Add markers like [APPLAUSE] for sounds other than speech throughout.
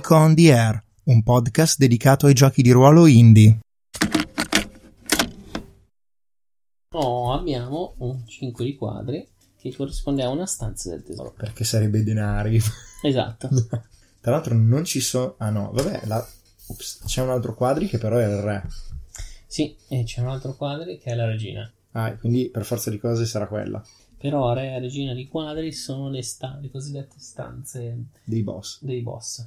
Geek on the Air, un podcast dedicato ai giochi di ruolo indie. Oh, abbiamo un 5 di quadri che corrisponde a una stanza del tesoro. Perché sarebbe denari. Esatto. [LAUGHS] Tra l'altro non ci sono... Ah no, vabbè, la... Ups, c'è un altro quadri che però è il re. Sì, e c'è un altro quadri che è la regina. Ah, quindi per forza di cose sarà quella. Però re e regina di quadri sono le, sta- le cosiddette stanze Dei boss. dei boss.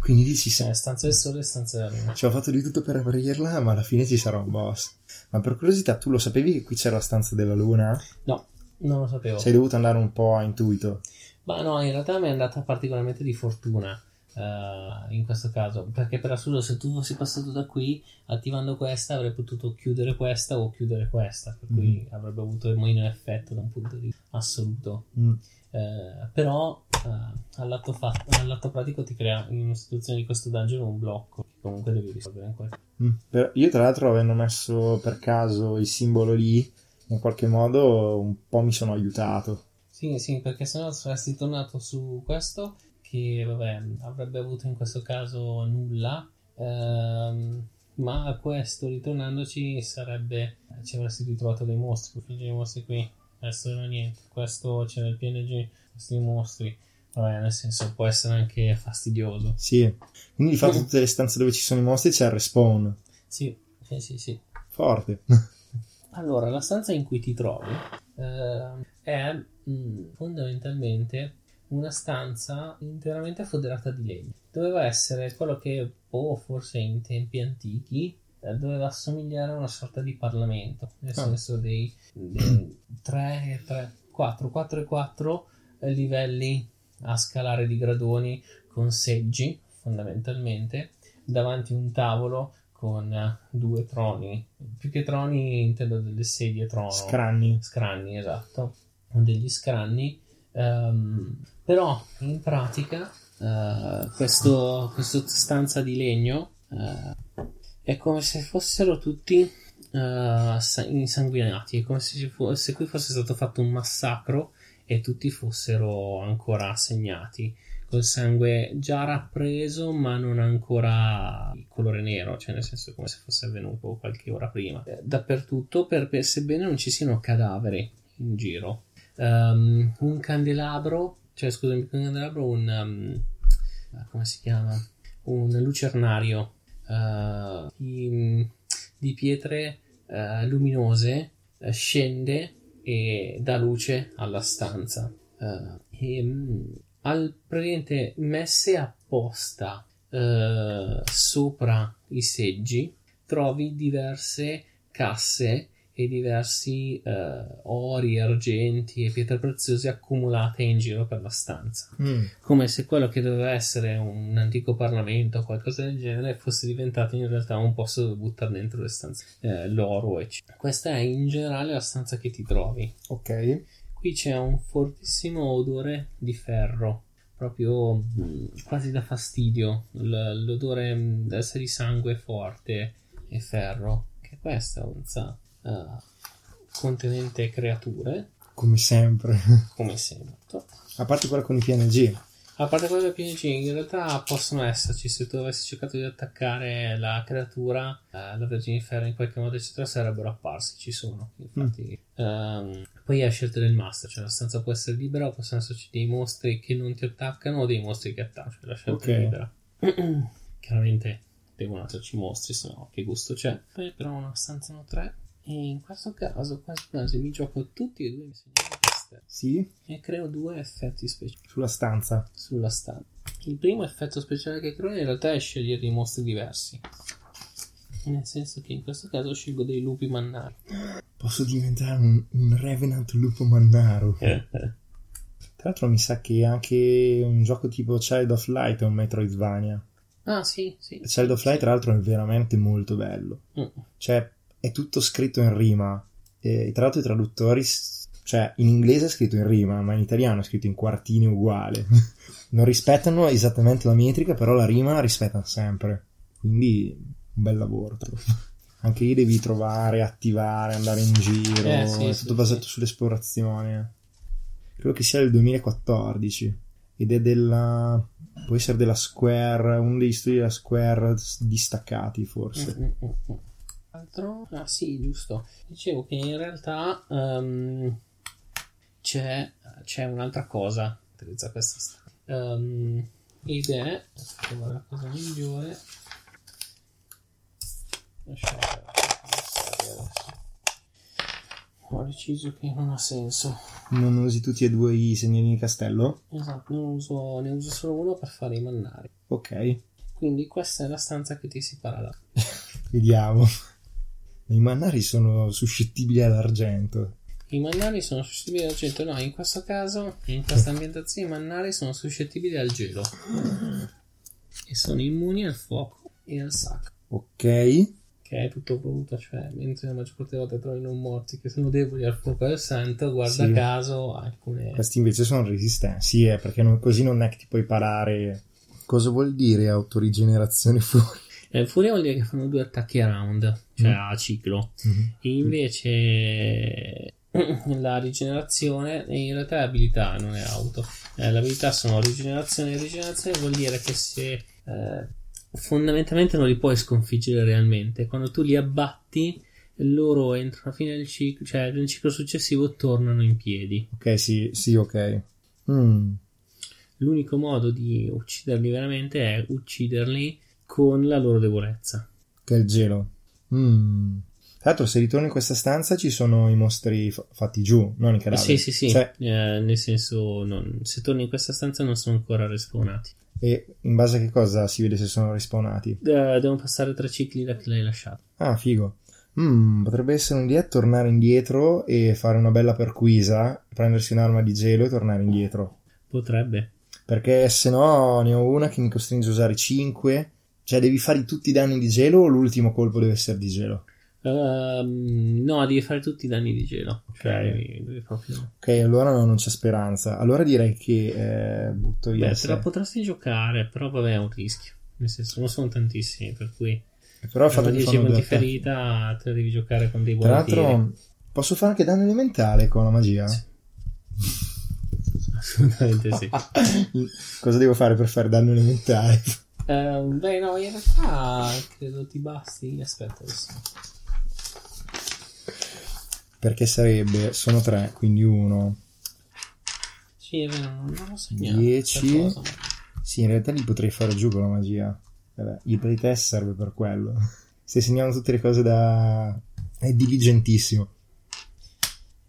Quindi lì ci Cioè, sa... stanze del sole e stanze della luna. Ci ho fatto di tutto per aprirla, ma alla fine ci sarà un boss. Ma per curiosità, tu lo sapevi che qui c'era la stanza della luna? No, non lo sapevo. Sei dovuto andare un po' a intuito. Ma no, in realtà mi è andata particolarmente di fortuna eh, in questo caso, perché per assurdo se tu fossi passato da qui, attivando questa avrei potuto chiudere questa o chiudere questa, per cui avrebbe avuto il meno effetto da un punto di vista assoluto. Mm. Eh, però eh, all'atto, fatto, all'atto pratico ti crea in una situazione di questo dungeon un blocco che comunque devi risolvere in quel Mm. Io tra l'altro avendo messo per caso il simbolo lì, in qualche modo un po' mi sono aiutato. Sì, sì, perché sennò saresti tornato su questo che vabbè, avrebbe avuto in questo caso nulla, ehm, ma a questo ritornandoci sarebbe ci avresti ritrovato dei mostri, quindi dei mostri qui, adesso non è niente, questo c'è nel PNG, questi mostri, vabbè, nel senso può essere anche fastidioso. Sì. Quindi di fatto tutte le stanze dove ci sono i mostri c'è il respawn. Sì, sì, sì, sì. Forte. [LAUGHS] Allora, la stanza in cui ti trovi ehm, è mm, fondamentalmente una stanza interamente foderata di legno. Doveva essere quello che, o forse in tempi antichi, eh, doveva assomigliare a una sorta di parlamento, nel Ah. senso dei, dei 3, 3, 4, 4 e 4 eh, livelli a scalare di gradoni con seggi, fondamentalmente, davanti un tavolo con due troni. Più che troni intendo delle sedie trono. Scranni. Scranni, esatto. Degli scranni. Ehm, però in pratica eh, questo, questa stanza di legno eh, è come se fossero tutti sa- insanguinati. È come se, fu- se qui fosse stato fatto un massacro e tutti fossero ancora segnati col sangue già rappreso ma non ancora il colore nero, cioè nel senso come se fosse avvenuto qualche ora prima. Dappertutto, per, per- sebbene non ci siano cadaveri in giro. Ehm, un candelabro, cioè scusami, un candelabro, un... um, come si chiama? Un lucernario eh, di, di pietre eh, luminose eh, scende e dà luce alla stanza. E, mm, al praticamente messe apposta sopra i seggi trovi diverse casse e diversi eh, ori, argenti e pietre preziose accumulate in giro per la stanza Mm. come se quello che doveva essere un antico parlamento o qualcosa del genere fosse diventato in realtà un posto dove buttare dentro le stanze, eh, l'oro eccetera. Questa è in generale la stanza che ti trovi. Ok. Qui c'è un fortissimo odore di ferro, proprio mh, quasi da fastidio. L'odore mh, deve essere di sangue forte e ferro. Che questa stanza eh, contenente creature, Come sempre. [LAUGHS] come sempre. A parte quella con i PNG. A parte quello del PNG, in realtà possono esserci. Se tu avessi cercato di attaccare la creatura, eh, la Vergine Ferro in qualche modo, eccetera, sarebbero apparsi. Ci sono, infatti. Ehm, poi è a scelta del master, cioè la stanza può essere libera o possono esserci dei mostri che non ti attaccano o dei mostri che attaccano. Cioè la scelta Ok. è libera. [CLEARS THROAT] Chiaramente devono esserci mostri, se no che gusto c'è. Poi però una stanza no 3. E in questo caso, quasi quasi mi gioco tutti e due mi segnali queste. Sì. E creo due effetti speciali Sulla stanza. sulla stanza. Il primo effetto speciale che creo in realtà è scegliere dei mostri diversi. Nel senso che in questo caso scelgo dei lupi mannari. Posso diventare un, un Revenant lupo mannaro. Tra l'altro mi sa che anche un gioco tipo Child of Light è un Metroidvania. ah, sì, sì. Child of Light, tra l'altro, è veramente molto bello. Mm. Cioè, è tutto scritto in rima. E tra l'altro i traduttori, cioè, in inglese è scritto in rima, ma in italiano è scritto in quartini uguale. [LAUGHS] non rispettano esattamente la metrica, però la rima la rispettano sempre. Quindi, un bel lavoro. [LAUGHS] Anche lì devi trovare, attivare, andare in giro. Eh, sì, è sì, tutto basato sì. sull'esplorazione. Credo che sia del 2014. ed è della può essere della Square, uno degli studi della Square distaccati forse. Mm, mm, mm, Altro? Ah sì, giusto. Dicevo che in realtà um, c'è, c'è, un'altra cosa che utilizza questa strada. Um, ed è la cosa migliore. Lasciate ho deciso che non ha senso. Non usi tutti e due i segnalini castello? Esatto, uso, ne uso solo uno per fare i mannari. Ok. Quindi questa è la stanza che ti si parla. [LAUGHS] Vediamo. I mannari sono suscettibili all'argento. I mannari sono suscettibili all'argento? No, in questo caso, in questa ambientazione, i mannari sono suscettibili al gelo. e sono immuni al fuoco e al sacro. Ok che è tutto brutto, cioè mentre la maggior parte delle volte trovi non morti che sono deboli al fuoco del santo, guarda sì. caso alcune... Questi invece sono resistenti, sì, è perché non, così non è che ti puoi parare... Cosa vuol dire autorigenerazione fuori? Eh, furia vuol dire che fanno due attacchi a round, cioè mm. a ciclo. Mm-hmm. E invece la rigenerazione in realtà è abilità, non è auto. Eh, l'abilità sono rigenerazione e rigenerazione vuol dire che se eh, fondamentalmente non li puoi sconfiggere realmente. Quando tu li abbatti, loro entro la fine del ciclo, cioè nel ciclo successivo tornano in piedi. Ok, sì, sì, ok. Mm. L'unico modo di ucciderli veramente è ucciderli con la loro debolezza. Che è il gelo. Mm. Tra l'altro, se ritorni in questa stanza ci sono i mostri f- fatti giù, non i cadaveri. Sì, sì, sì. Cioè... Eh, nel senso, non... se torni in questa stanza non sono ancora respawnati. E in base a che cosa si vede se sono respawnati? Uh, devono passare tre cicli da che l'hai lasciato. Ah, figo. Mm, potrebbe essere un'idea tornare indietro e fare una bella perquisa, prendersi un'arma di gelo e tornare indietro. Potrebbe. Perché se no ne ho una che mi costringe a usare 5. Cioè devi fare tutti i danni di gelo o l'ultimo colpo deve essere di gelo? Uh, no, devi fare tutti i danni di gelo. Cioè, proprio... Ok, allora no, non c'è speranza. Allora direi che eh, butto via. Beh, te la potresti giocare, però vabbè, è un rischio. Nel senso, non sono tantissimi, per cui. Però fatto 10 punti ferita, te la devi giocare con dei buoni. Tra l'altro, posso fare anche danno elementale con la magia? Sì. [LAUGHS] Assolutamente sì. Cosa devo fare per fare danno elementare? Uh, beh, no, in realtà credo ti basti. Aspetta adesso perché sarebbe, sono tre, quindi uno. Sì, è vero, non l'ho segnato. 10. Sì, in realtà li potrei fare giù con la magia. Vabbè, il playtest serve per quello. [LAUGHS] Stai segnando tutte le cose da... È diligentissimo.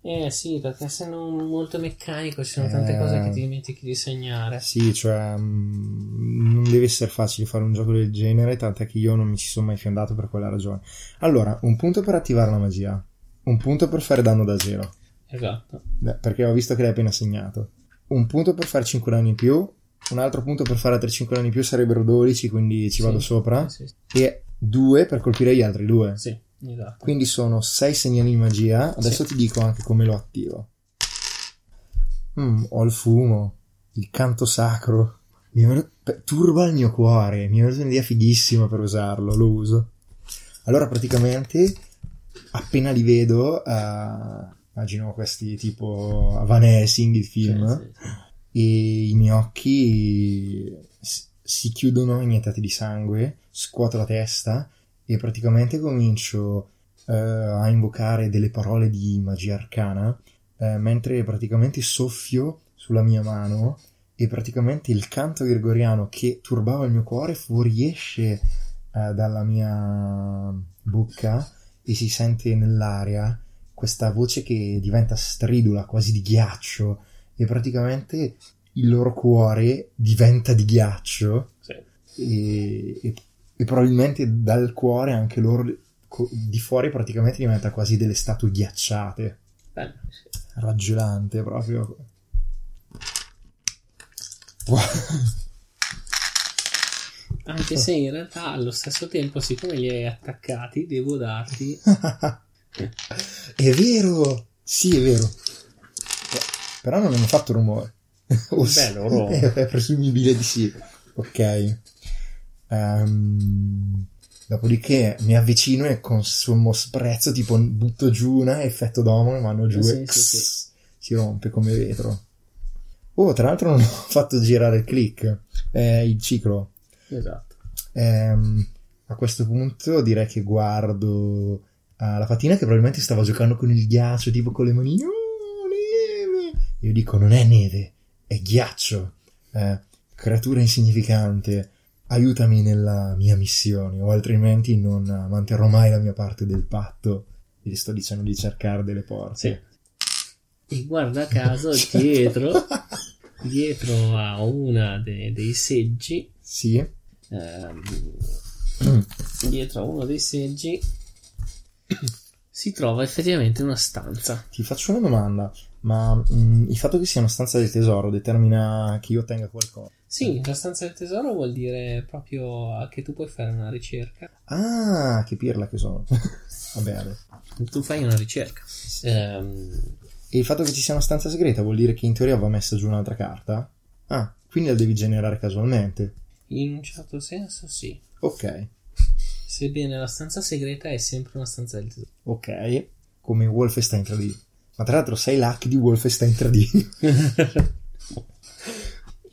Eh sì, perché essendo molto meccanico ci sono tante eh, cose che ti dimentichi di segnare. Sì, cioè mh, non deve essere facile fare un gioco del genere, tant'è che io non mi ci sono mai fiondato per quella ragione. Allora, un punto per attivare la magia un punto per fare danno da zero. Esatto. Beh, perché ho visto che l'hai appena segnato. Un punto per fare 5 danni in più. Un altro punto per fare altri 5 danni in più sarebbero 12, quindi ci sì, vado sopra. Sì, sì. E 2 per colpire gli altri 2. Sì, esatto. Quindi sono 6 segnali di magia. Adesso ti dico anche come lo attivo. Mm, ho il fumo, il canto sacro. Mi turba il mio cuore. Mi è venuta un'idea fighissima per usarlo. Lo uso. Allora, praticamente appena li vedo, uh, immagino questi tipo Van Helsing, il film, sì, sì, sì. e i miei occhi si chiudono iniettati di sangue, scuoto la testa e praticamente comincio uh, a invocare delle parole di magia arcana uh, mentre praticamente soffio sulla mia mano e praticamente il canto gregoriano che turbava il mio cuore fuoriesce uh, dalla mia bocca e si sente nell'aria questa voce che diventa stridula, quasi di ghiaccio, e praticamente il loro cuore diventa di ghiaccio sì. e, e, e, probabilmente dal cuore anche loro di fuori praticamente diventa quasi delle statue ghiacciate. Bello, sì. Raggelante proprio. Anche se in realtà allo stesso tempo, siccome li hai attaccati, devo darti. [LAUGHS] è vero! Sì, è vero. Però non hanno fatto rumore. O Beh, loro... è, [LAUGHS] è, presumibile di sì. Ok. Um, dopodiché mi avvicino e con sommo sprezzo tipo butto giù una effetto domo e vanno giù sì, e sì, sì. si rompe come vetro. Oh, tra l'altro non [LAUGHS] ho fatto girare il click, eh, il ciclo. Esatto. Ehm, a questo punto direi che guardo eh, la fatina che probabilmente stava giocando con il ghiaccio, tipo con le manine. Oh, neve! Io dico, non è neve, è ghiaccio. Eh, creatura insignificante, aiutami nella mia missione, o altrimenti non manterrò mai la mia parte del patto. Gli sto dicendo di cercare delle porte. Sì. E guarda caso [LAUGHS] dietro, dietro a una de- dei seggi, Sì. ehm, dietro a uno dei seggi si trova effettivamente una stanza. Ti faccio una domanda, ma mh, il fatto che sia una stanza del tesoro determina che io ottenga qualcosa? Sì, la stanza del tesoro vuol dire proprio che tu puoi fare una ricerca. Ah, che pirla che sono. [LAUGHS] Vabbè, adesso. Tu fai una ricerca. Ehm, E il fatto che ci sia una stanza segreta vuol dire che in teoria va messa giù un'altra carta? Ah, quindi la devi generare casualmente. in un certo senso sì. Ok, Sebbene la stanza segreta è sempre una stanza del tesoro. ok, come Wolfenstein 3D. Ma tra l'altro sei l'hack di Wolfenstein 3D.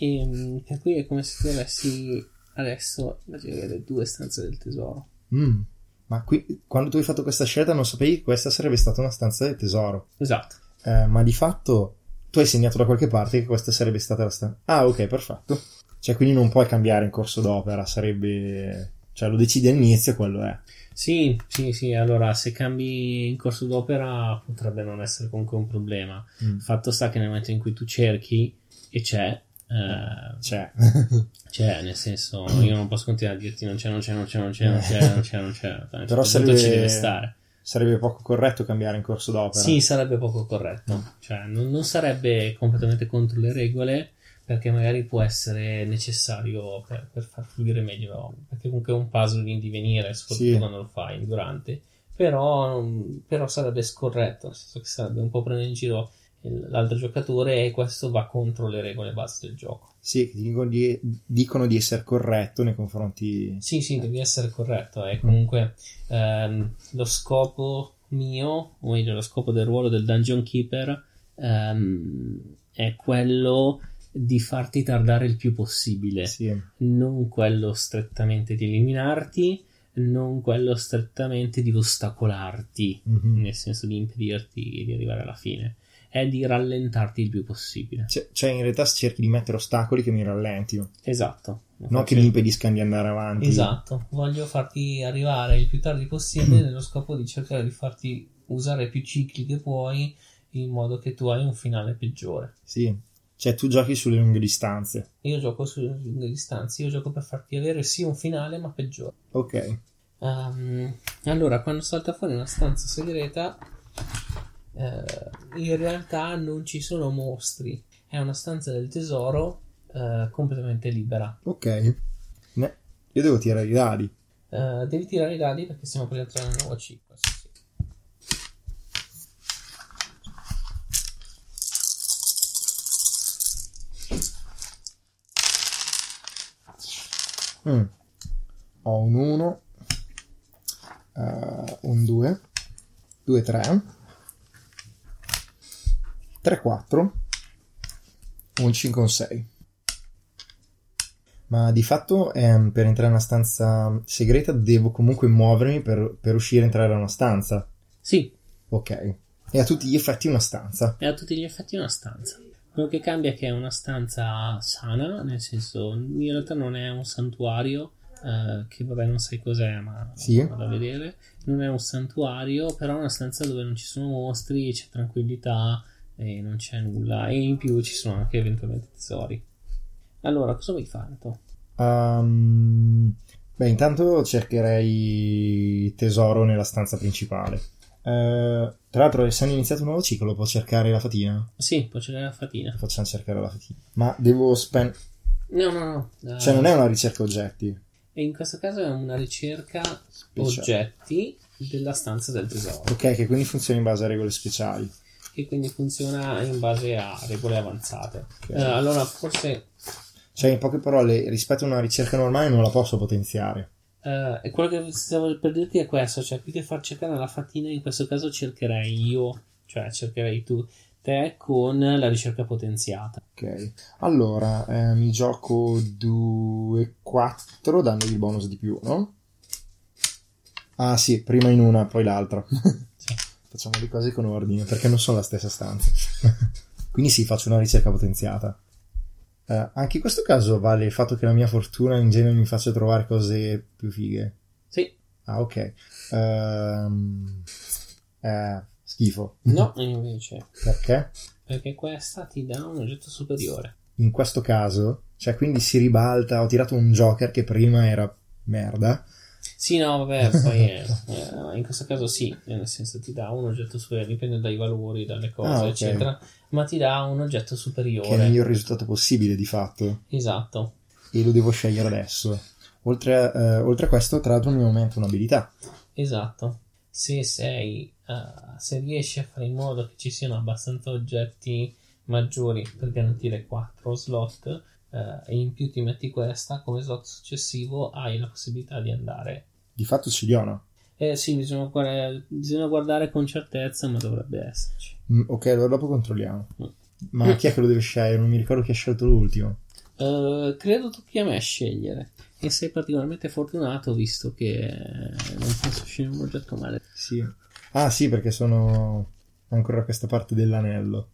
E mm, per cui è come se tu avessi adesso avere due stanze del tesoro. Mm. Ma qui, quando tu hai fatto questa scelta non sapevi che questa sarebbe stata una stanza del tesoro. Esatto. Eh, ma di fatto tu hai segnato da qualche parte che questa sarebbe stata la stanza. Ah, ok, perfetto. Cioè, quindi non puoi cambiare in corso d'opera, sarebbe. Cioè, lo decidi all'inizio e quello è. Sì, sì, sì. Allora, se cambi in corso d'opera potrebbe non essere comunque un problema. Mm. Fatto sta che nel momento in cui tu cerchi e c'è, eh, Cioè, [LAUGHS] c'è, nel senso, io non posso continuare a dirti non c'è, non c'è, non c'è, non c'è, non c'è, non c'è, non c'è. [LAUGHS] Un certo Però punto sarebbe- ci deve stare. sarebbe poco corretto cambiare in corso d'opera. Sì, sarebbe poco corretto. Cioè, non, non sarebbe completamente contro le regole, perché magari può essere necessario per, per far fluire meglio. Perché comunque è un puzzle in divenire, soprattutto Sì. quando lo fai durante. Però, però sarebbe scorretto, nel senso che sarebbe un po' prendere in giro l'altro giocatore e questo va contro le regole base del gioco. Sì, dicono di, dicono di essere corretto nei confronti. Sì, sì, devi essere corretto. È comunque ehm, lo scopo mio, o meglio, lo scopo del ruolo del Dungeon Keeper ehm, è quello di farti tardare il più possibile, Sì. non quello strettamente di eliminarti, non quello strettamente di ostacolarti, Mhm. nel senso di impedirti di arrivare alla fine, è di rallentarti il più possibile. Cioè, cioè, in realtà cerchi di mettere ostacoli che mi rallentino, Esatto. non che mi impediscano di andare avanti. Esatto, voglio farti arrivare il più tardi possibile nello scopo di cercare di farti usare più cicli che puoi in modo che tu hai un finale peggiore. Sì. Cioè, tu giochi sulle lunghe distanze. Io gioco sulle lunghe distanze, io gioco per farti avere sì un finale, ma peggiore. Ok. Um, allora, quando salta fuori una stanza segreta, eh, in realtà non ci sono mostri. È una stanza del tesoro eh, completamente libera. Ok. Ne- io devo tirare i dadi. Uh, devi tirare i dadi perché siamo per entrare nella nuova 5. Mm. Ho un 1, un 2, 2, 3, 3, 4, un 5, un 6. Ma di fatto ehm, per entrare in una stanza segreta devo comunque muovermi per, per uscire e entrare in una stanza. Sì, Ok. E a tutti gli effetti una stanza. è a tutti gli effetti una stanza. Quello che cambia è che è una stanza sana, nel senso, in realtà non è un santuario, eh, che vabbè non sai cos'è, ma Sì. vado a vedere. Non è un santuario, però è una stanza dove non ci sono mostri, c'è tranquillità e non c'è nulla. E in più ci sono anche eventualmente tesori. Allora, cosa vuoi fare, To? Ehm, beh, intanto cercherei tesoro nella stanza principale. Eh, tra l'altro, essendo iniziato un nuovo ciclo, può cercare la fatina? Sì, puoi cercare la fatina. Facciamo cercare la fatina. Ma devo spendere. No, no, no. eh, Cioè, non è una ricerca oggetti. E in questo caso è una ricerca Speciale. oggetti della stanza del tesoro. Ok, che quindi funziona in base a regole speciali. che quindi funziona in base a regole avanzate. Ok. Eh, allora, forse Cioè, in poche parole, rispetto a una ricerca normale, non la posso potenziare. Eh, è quello che stavo per dirti è questo, cioè più che far cercare la fatina, in questo caso cercherei io, cioè cercherei tu. te con la ricerca potenziata. Ok, allora eh, mi gioco 2, 4 danno il bonus di più, no? Ah sì, prima in una, poi l'altra. Sì. [LAUGHS] Facciamo le cose con ordine, perché non sono la stessa stanza. [LAUGHS] Quindi sì, faccio una ricerca potenziata. Eh, anche in questo caso vale il fatto che la mia fortuna in genere mi faccia trovare cose più fighe. Sì, Ah, ok. Ehm, eh, schifo. no, [LAUGHS] invece, Perché? perché questa ti dà un oggetto superiore. In questo caso, cioè quindi si ribalta, ho tirato un Joker che prima era merda. Sì, no, vabbè, poi [LAUGHS] eh, in questo caso sì, nel senso ti dà un oggetto superiore, dipende dai valori, dalle cose, Ah, ok. eccetera, ma ti dà un oggetto Che è il superiore. miglior risultato possibile di fatto. Esatto. E lo devo scegliere adesso. Oltre, a- eh, oltre a questo, tra l'altro mi aumenta un'abilità. Esatto. Se sei, eh, se riesci a fare in modo che ci siano abbastanza oggetti maggiori per garantire 4 slot, eh, e in più ti metti questa come slot successivo, hai la possibilità di andare. Di fatto ce li ho, no? Eh sì, bisogna guardare, bisogna guardare con certezza, ma dovrebbe esserci. Mm, ok, allora dopo controlliamo. Mm. Ma chi è che lo deve scegliere? Non mi ricordo chi ha scelto l'ultimo. Eh, credo tocchi a me scegliere. E sei particolarmente fortunato visto che non posso scegliere un oggetto male. Sì. Ah, sì, perché sono ancora a questa parte dell'anello.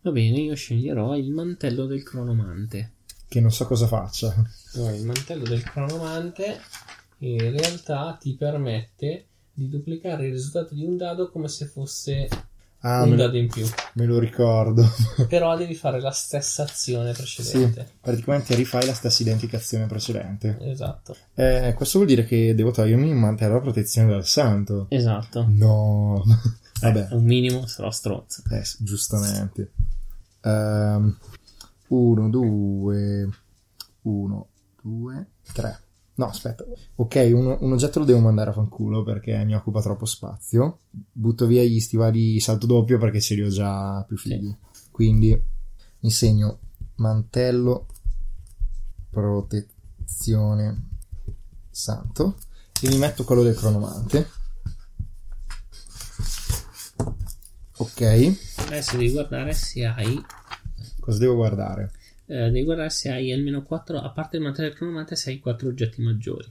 Va bene, io sceglierò il mantello del cronomante. Che non so cosa faccia. Allora, il mantello del cronomante in realtà ti permette di duplicare il risultato di un dado come se fosse Ah, un dado in più. me lo ricordo. [LAUGHS] Però devi fare la stessa azione precedente. Praticamente rifai la stessa identica azione precedente. Esatto. Eh, questo vuol dire che devo togliermi un mantello a protezione dal santo. Esatto. No. [LAUGHS] Vabbè, Un minimo sarò stronzo. eh, giustamente. Ehm, uno, due, uno, due, tre. No, aspetta. Ok, un, un oggetto lo devo mandare a fanculo perché mi occupa troppo spazio. Butto via gli stivali salto doppio perché ce li ho già più fighi. Quindi mi segno mantello protezione santo e mi metto quello del cronomante. Ok, Adesso devi guardare se hai cosa devo guardare? Eh, devi guardare se hai almeno 4, a parte il del cronomante, se hai 4 oggetti maggiori.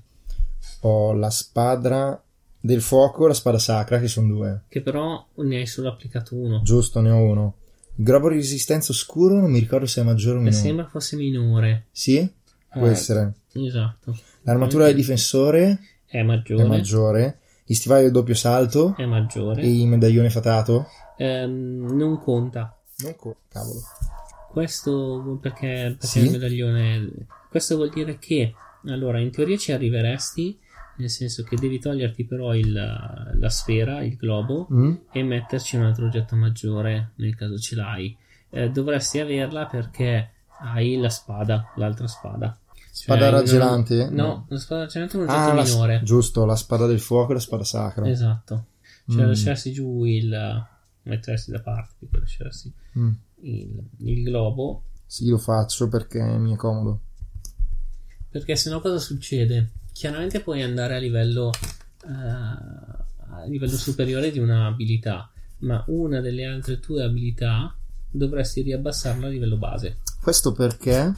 Ho la spada del fuoco e la spada sacra, che sono due. Che però ne hai solo applicato uno. Giusto, ne ho uno. Il globo di resistenza oscuro, non mi ricordo se è maggiore o Mi meno. sembra fosse minore. Sì? Può Eh, essere. Esatto. L'armatura del difensore È maggiore. è maggiore. Gli stivali del doppio salto È maggiore. e il medaglione fatato. Ehm, non conta. Non co- cavolo. Questo perché, perché Sì? il medaglione. Questo vuol dire che allora in teoria ci arriveresti. Nel senso che devi toglierti però il- la sfera, il globo, Mm? e metterci un altro oggetto maggiore nel caso ce l'hai. Eh, dovresti averla perché hai la spada, l'altra spada. Spada Cioè, raggelante? No, No. la spada raggelante è un oggetto Ah, la, minore. giusto, la spada del fuoco e la spada sacra. Esatto. Cioè Mm. lasciarsi giù il... mettersi da parte, più che lasciarsi Mm. Il, il globo. Sì, lo faccio perché mi è comodo. Perché sennò cosa succede? Chiaramente puoi andare a livello, eh, a livello superiore di un'abilità, ma una delle altre tue abilità dovresti riabbassarla a livello base. Questo perché?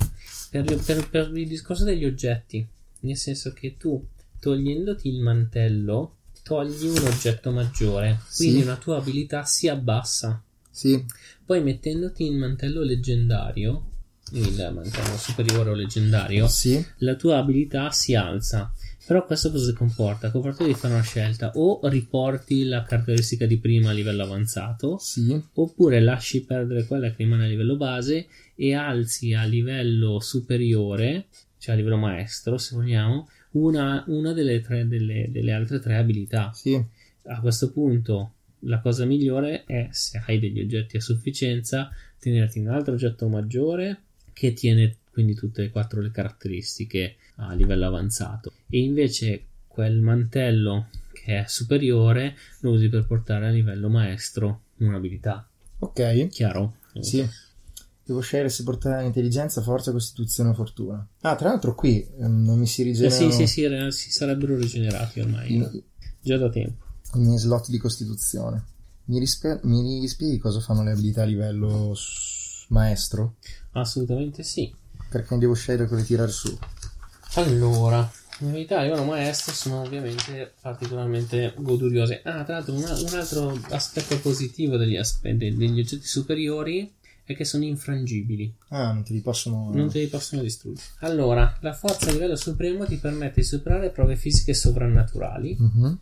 Per, per- per il discorso degli oggetti, nel senso che tu togliendoti il mantello togli un oggetto maggiore, quindi Sì. una tua abilità si abbassa. Sì, Poi mettendoti il mantello leggendario, il mantello superiore o leggendario, sì, la tua abilità si alza. Però questo cosa comporta? Comporta di fare una scelta o riporti la caratteristica di prima a livello avanzato sì. oppure lasci perdere quella che rimane a livello base e alzi a livello superiore, cioè a livello maestro se vogliamo, una, una delle, tre, delle, delle altre tre abilità. Sì, A questo punto la cosa migliore è se hai degli oggetti a sufficienza tenerti un altro oggetto maggiore che tiene quindi tutte e quattro le caratteristiche a livello avanzato e invece quel mantello che è superiore lo usi per portare a livello maestro un'abilità ok. chiaro? Sì. Devo scegliere se portare intelligenza, forza, costituzione o fortuna. Ah, tra l'altro qui ehm, non mi si Eh, rigenerano sì sì sì re- si sarebbero rigenerati ormai i, già da tempo i miei slot di costituzione. Mi, rispe- mi rispieghi cosa fanno le abilità a livello s- maestro? Assolutamente sì. Perché non devo scegliere quelle tirare su. Allora, le abilità a livello maestro sono ovviamente particolarmente goduriose. Ah, tra l'altro, una- un altro aspetto positivo degli, aspe- de- degli oggetti superiori è che sono infrangibili. Ah, non te li possono... Non te li possono distruggere. Allora, la forza a livello supremo ti permette di superare prove fisiche sovrannaturali Mhm.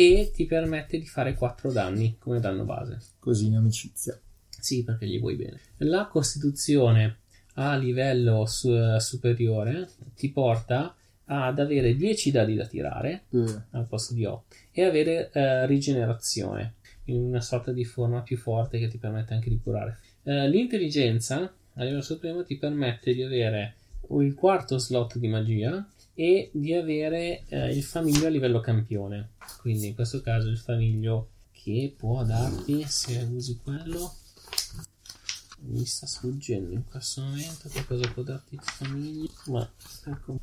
E ti permette di fare 4 danni come danno base. Così in amicizia. Sì, perché gli vuoi bene. La costituzione a livello su- superiore ti porta ad avere 10 dadi da tirare Eh, al posto di 8 e avere eh, rigenerazione in una sorta di forma più forte che ti permette anche di curare. Eh, l'intelligenza a livello supremo ti permette di avere il quarto slot di magia e di avere eh, il famiglio a livello campione. Quindi in questo caso il famiglio che può darti se usi quello mi sta sfuggendo in questo momento che cosa può darti il famiglio ma ecco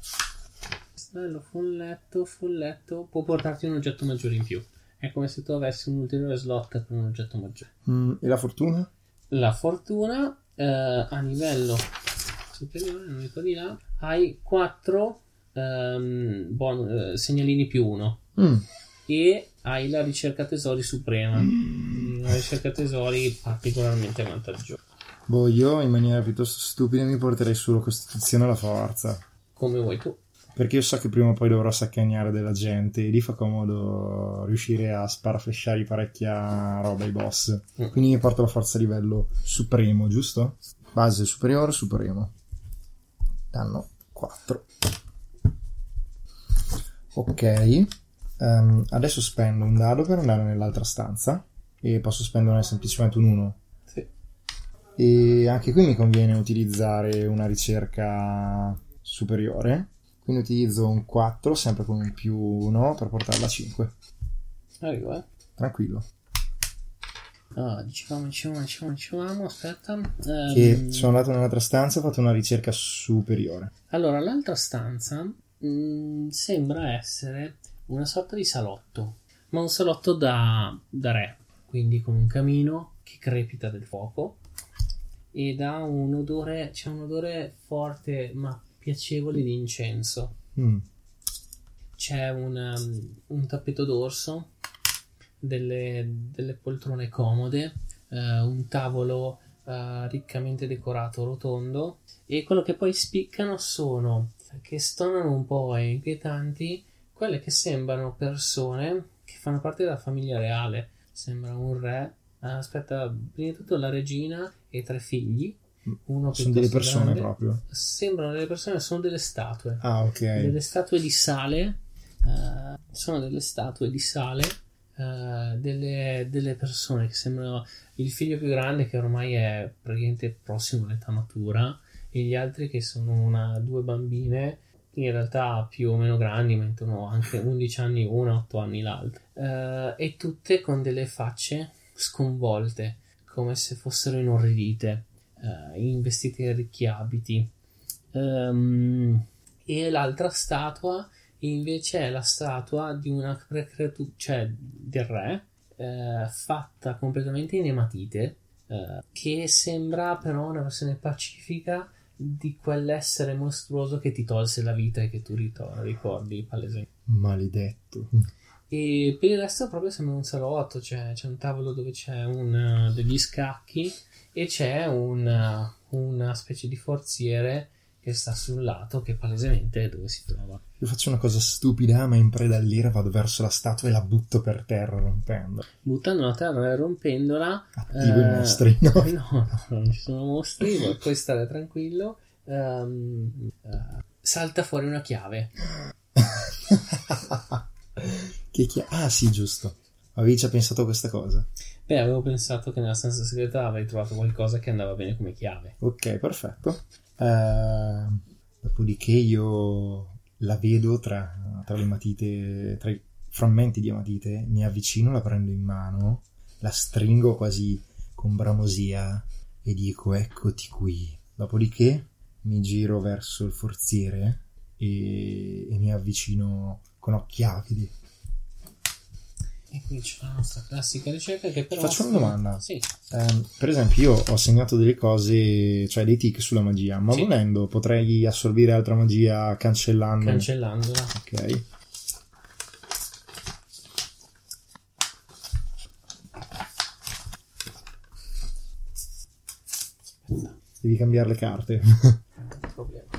Castello, folletto, folletto può portarti un oggetto maggiore in più. È come se tu avessi un ulteriore slot per un oggetto maggiore. mm, e la fortuna? La fortuna eh, a livello superiore, non dico di là, hai 4 segnalini più 1 Mm. E hai la ricerca tesori suprema. La ricerca tesori particolarmente vantaggiosa. Boh, io in maniera piuttosto stupida mi porterei sulla costituzione alla forza. Come vuoi tu. Perché io so che prima o poi dovrò saccagnare della gente e lì fa comodo riuscire a sparaflesciare parecchia roba ai boss. Mm. Quindi mi porto la forza a livello supremo, giusto? Base superiore, supremo. Danno 4. Ok. Ehm, adesso spendo un dado per andare nell'altra stanza. E posso spendere semplicemente un 1. Sì. E anche qui mi conviene utilizzare una ricerca superiore. Quindi utilizzo un 4, sempre con un più 1, per portarla a 5. Arrivo, eh. Tranquillo. Ah, dicevamo, dicevamo, dicevamo, dicevamo, aspetta. Che Ehm, sono andato nell'altra stanza e ho fatto una ricerca superiore. Allora, l'altra stanza mh, sembra essere una sorta di salotto, ma un salotto da, da re, quindi con un camino che crepita del fuoco ed ha un odore, c'è un odore forte ma piacevole di incenso. Mm. C'è un, um, un tappeto d'orso, delle, delle poltrone comode, eh, un tavolo eh, riccamente decorato rotondo e quello che poi spiccano sono che stonano un po' e inquietanti quelle che sembrano persone che fanno parte della famiglia reale. Sembra un re. eh, aspetta, prima di tutto la regina e tre figli. Uno Sono delle persone grande. proprio. Sembrano delle persone, sono delle statue Ah, ok. delle statue di sale eh, sono delle statue di sale eh, delle, delle persone che sembrano il figlio più grande che ormai è praticamente prossimo all'età matura e gli altri che sono una, due bambine in realtà più o meno grandi mentre uno anche 11 anni una 8 anni l'altra Eh, e tutte con delle facce sconvolte come se fossero inorridite eh, in vestiti e ricchi abiti. Ehm, e l'altra statua invece è la statua di una creatura, cioè del re, eh, fatta completamente in ematite, eh, che sembra però una versione pacifica di quell'essere mostruoso che ti tolse la vita e che tu ritor- ricordi palesemente. Maledetto. E per il resto proprio sembra un salotto, cioè, c'è un tavolo dove c'è un, eh, degli scacchi e c'è un, eh, una specie di forziere che sta sul lato che palesemente è dove si trova. Io faccio una cosa stupida, ma in preda all'ira vado verso la statua e la butto per terra rompendo. Buttando la terra e rompendola... Attivo i eh, mostri, [LAUGHS] no? No, no, non ci sono mostri, puoi stare tranquillo. ehm, eh, salta fuori una chiave. [LAUGHS] che chi... Ah, sì, giusto. Avevi già pensato a questa cosa. Beh, avevo pensato che nella stanza segreta avrei trovato qualcosa che andava bene come chiave. Ok, perfetto. Eh, dopodiché io la vedo tra, tra le matite, tra i frammenti di matite, mi avvicino, la prendo in mano, la stringo quasi con bramosia e dico eccoti qui. Dopodiché mi giro verso il forziere e, e mi avvicino con occhi avidi. E qui c'è la nostra classica ricerca che però... Faccio una domanda. Sì. Ehm, per esempio, io ho segnato delle cose, cioè dei tic sulla magia, ma Sì. volendo potrei assorbire altra magia cancellando. Cancellandola. ok. Devi cambiare le carte. Non problema.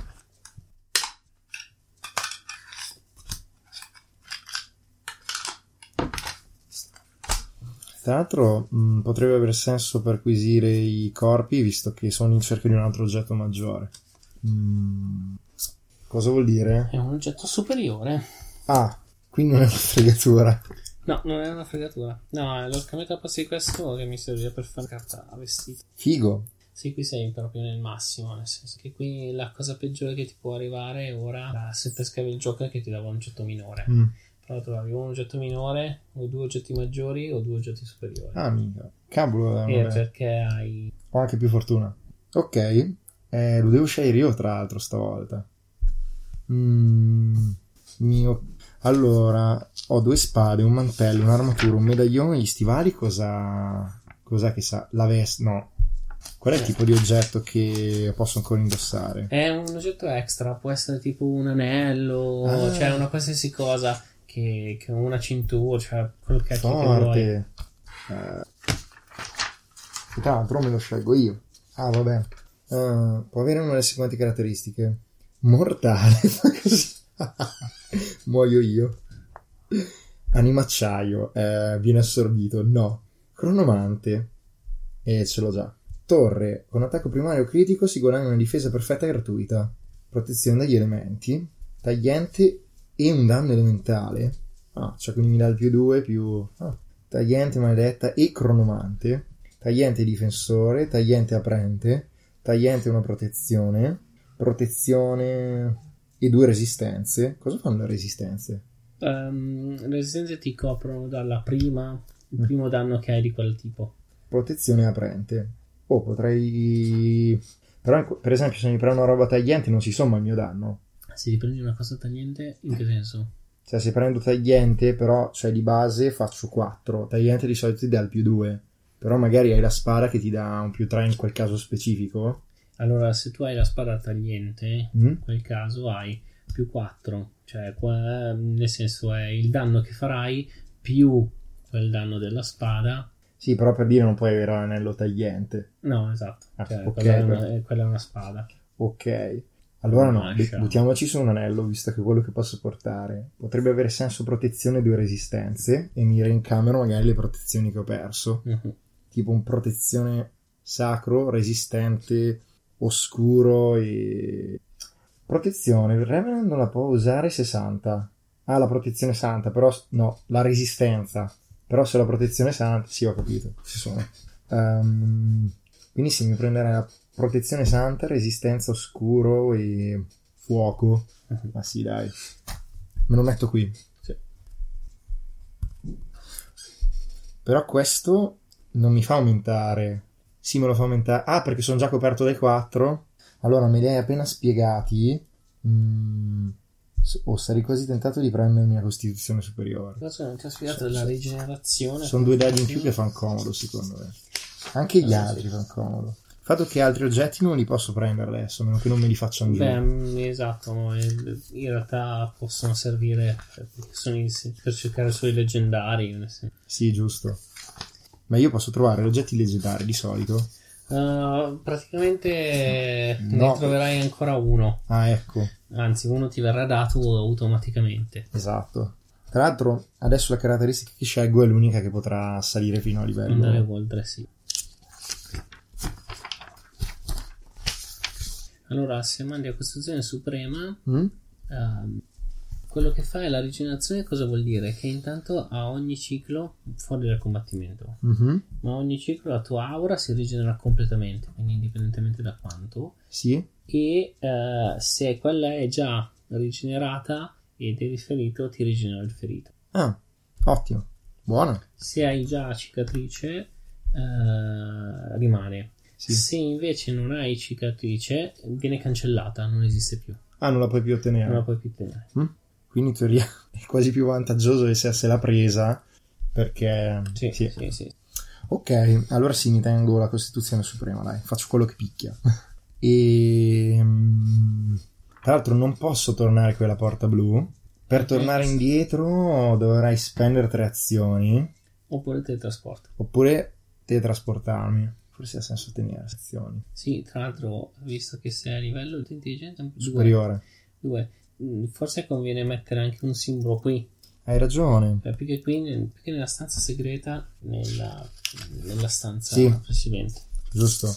Tra l'altro, mh, potrebbe aver senso perquisire i corpi, visto che sono in cerca di un altro oggetto maggiore. Mm, cosa vuol dire? È un oggetto superiore. Ah, quindi non è una fregatura. No, non è una fregatura. No, l'ho cambiato a di questo che mi serviva per fare carta a vestito. Figo. Sì, qui sei proprio nel massimo, nel senso che qui la cosa peggiore che ti può arrivare ora, se pescavi il gioco, è che ti dava un oggetto minore. Mm. Però trovavi un oggetto minore, o due oggetti maggiori, o due oggetti superiori. Ah, mica. Cavolo, Eh, perché hai... ho anche più fortuna. Ok, eh, lo devo scegliere io tra l'altro stavolta. Mm, mio... Allora, ho due spade, un mantello, un'armatura, un medaglione, gli stivali, cosa... Cos'è che sa? La veste? No. Qual è il tipo di oggetto che posso ancora indossare? È un oggetto extra, può essere tipo un anello, Ah. cioè una qualsiasi cosa, che, che una cintura, cioè quel cacchio che vuoi. Forte. Eh, tra l'altro me lo scelgo io. Ah, vabbè. Eh, può avere una delle seguenti caratteristiche. Mortale. [LAUGHS] [LAUGHS] Muoio io. Animacciaio. eh, viene assorbito. No. Cronomante. E ce l'ho già. Torre. Con attacco primario critico si guadagna una difesa perfetta e gratuita. Protezione dagli elementi. Tagliente e un danno elementale. Ah, cioè quindi mi dà il più 2 più... ah. Tagliente maledetta e cronomante. Tagliente difensore. Tagliente aprente. Tagliente una protezione. Protezione e due resistenze. Cosa fanno le resistenze? Ehm, le resistenze ti coprono dalla prima, il Mm. primo danno che hai di quel tipo. Protezione aprente. Oh, potrei... Però, per esempio, se mi prendo una roba tagliente non si somma il mio danno. Se ti prendi una cosa tagliente, in che senso? Cioè, se prendo tagliente, però, cioè, di base faccio 4. Tagliente di solito ti dà il più 2. Però magari hai la spada che ti dà un più 3 in quel caso specifico. Allora, se tu hai la spada tagliente, Mm? in quel caso hai più 4, cioè qua- nel senso è il danno che farai più quel danno della spada. Sì, però per dire non puoi avere l'anello tagliente. No, esatto, Ah, cioè, ok, quella, è una, quella è una spada. Ok. Allora no, buttiamoci su un anello, visto che è quello che posso portare. Potrebbe avere senso protezione due resistenze, e mi reincamero magari le protezioni che ho perso. Mhm. Tipo un protezione sacro, resistente, oscuro e... Protezione, il Revenant non la può usare 60. Ah, la protezione santa, però... No, la resistenza. Però se la protezione santa... Sì, ho capito, ci sono. Ehm, quindi sì, mi prenderei la protezione santa, resistenza oscuro e fuoco. [LAUGHS] Ma sì, dai. Me lo metto qui. Sì. Però questo non mi fa aumentare. Sì, me lo fa aumentare. Ah, perché sono già coperto dai 4. Allora, me li hai appena spiegati. Mm, s- oh, sarei quasi tentato di prendermi la Costituzione superiore. Adesso non ti ho spiegato della sì. rigenerazione. Sono due dadi in più che fanno comodo, secondo me. Anche gli Eh, altri fanno comodo. Il fatto che altri oggetti non li posso prendere adesso, a meno che non me li facciano giù. Beh, mm, esatto, no, eh, in realtà possono servire per, cercare solo i leggendari. Sì, giusto. Ma io posso trovare oggetti leggendari di solito. Uh, praticamente eh, No. ne troverai ancora uno, Ah, ecco, anzi uno ti verrà dato automaticamente. esatto. Tra l'altro, adesso la caratteristica che scelgo è l'unica che potrà salire fino a Andare livello. oltre, sì. Allora, se mandi a costruzione suprema, Mm? ehm, quello che fa è la rigenerazione, cosa vuol dire? Che intanto a ogni ciclo, fuori dal combattimento, Mhm. ma a ogni ciclo la tua aura si rigenera completamente, quindi indipendentemente da quanto, Sì? e eh, se quella è già rigenerata ed eri ferito, ti rigenera il ferito. Ah, ottimo. Buona. Se hai già cicatrice, eh, rimane. Sì. Se invece non hai cicatrice, viene cancellata, non esiste più, Ah, non la puoi più ottenere. non la puoi più tenere. Mm? Quindi in teoria [LAUGHS] è quasi più vantaggioso se l'ha presa perché... Sì, sì, sì. sì. Ok, allora sì, mi tengo la Costituzione Suprema, dai, faccio quello che picchia. [LAUGHS] e... mm, Tra l'altro non posso tornare quella porta blu. Per tornare indietro dovrai spendere tre azioni, Oppure teletrasporto. oppure teletrasportarmi. Forse ha senso tenere azioni. Sì, tra l'altro, visto che sei a livello di intelligenza Superiore. due, mm, forse conviene mettere anche un simbolo qui. Hai ragione. eh, Perché qui perché nella stanza segreta, nella, nella stanza Sì. precedente. Giusto.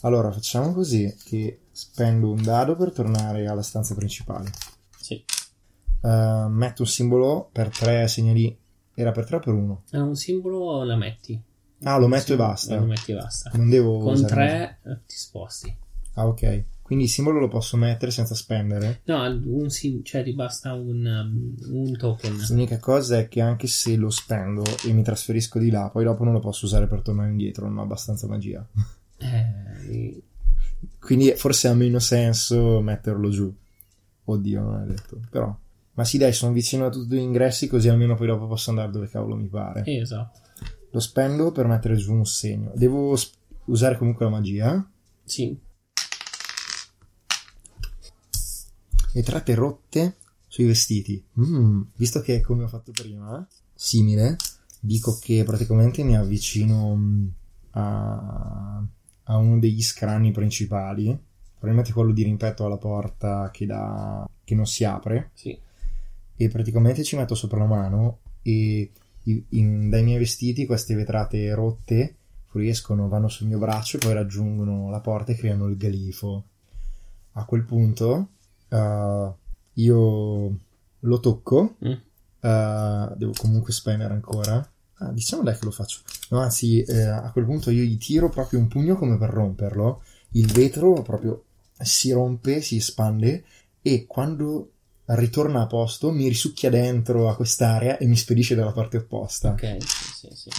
Allora facciamo così: che spendo un dado per tornare alla stanza principale. Sì. Eh, metto un simbolo per tre segnali. Era per tre o per uno? È un simbolo la metti. Ah, lo metto Sì, e basta. Lo metti e basta. Non devo Con tre eh, ti sposti. Ah, ok. Quindi il simbolo lo posso mettere senza spendere. No, un sim- cioè ti basta un, um, un token. L'unica cosa è che anche se lo spendo e mi trasferisco di là, poi dopo non lo posso usare per tornare indietro, non ho abbastanza magia. [LAUGHS] Eh, Quindi forse ha meno senso metterlo giù. Oddio, non è detto. Però. Ma sì, dai, sono vicino a tutti gli ingressi, così almeno poi dopo posso andare dove cavolo mi pare. esatto. Lo spendo per mettere giù un segno. Devo sp- usare comunque la magia. Sì. E tratte rotte sui vestiti. Mm, visto che è come ho fatto prima, simile, dico che praticamente mi avvicino mm, a, a uno degli scranni principali. Probabilmente quello di rimpetto alla porta che, dà, che non si apre. Sì. E praticamente ci metto sopra la mano e in- dai miei vestiti queste vetrate rotte fuoriescono, vanno sul mio braccio e poi raggiungono la porta e creano il galifo. A quel punto eh, io lo tocco, Mm. eh, devo comunque spendere ancora. Ah, diciamo dai che lo faccio. No, anzi, eh, a quel punto io gli tiro proprio un pugno come per romperlo. Il vetro proprio si rompe, si espande e quando ritorna a posto mi risucchia dentro a quest'area e mi spedisce dalla parte opposta. Ok, sì, sì, sì.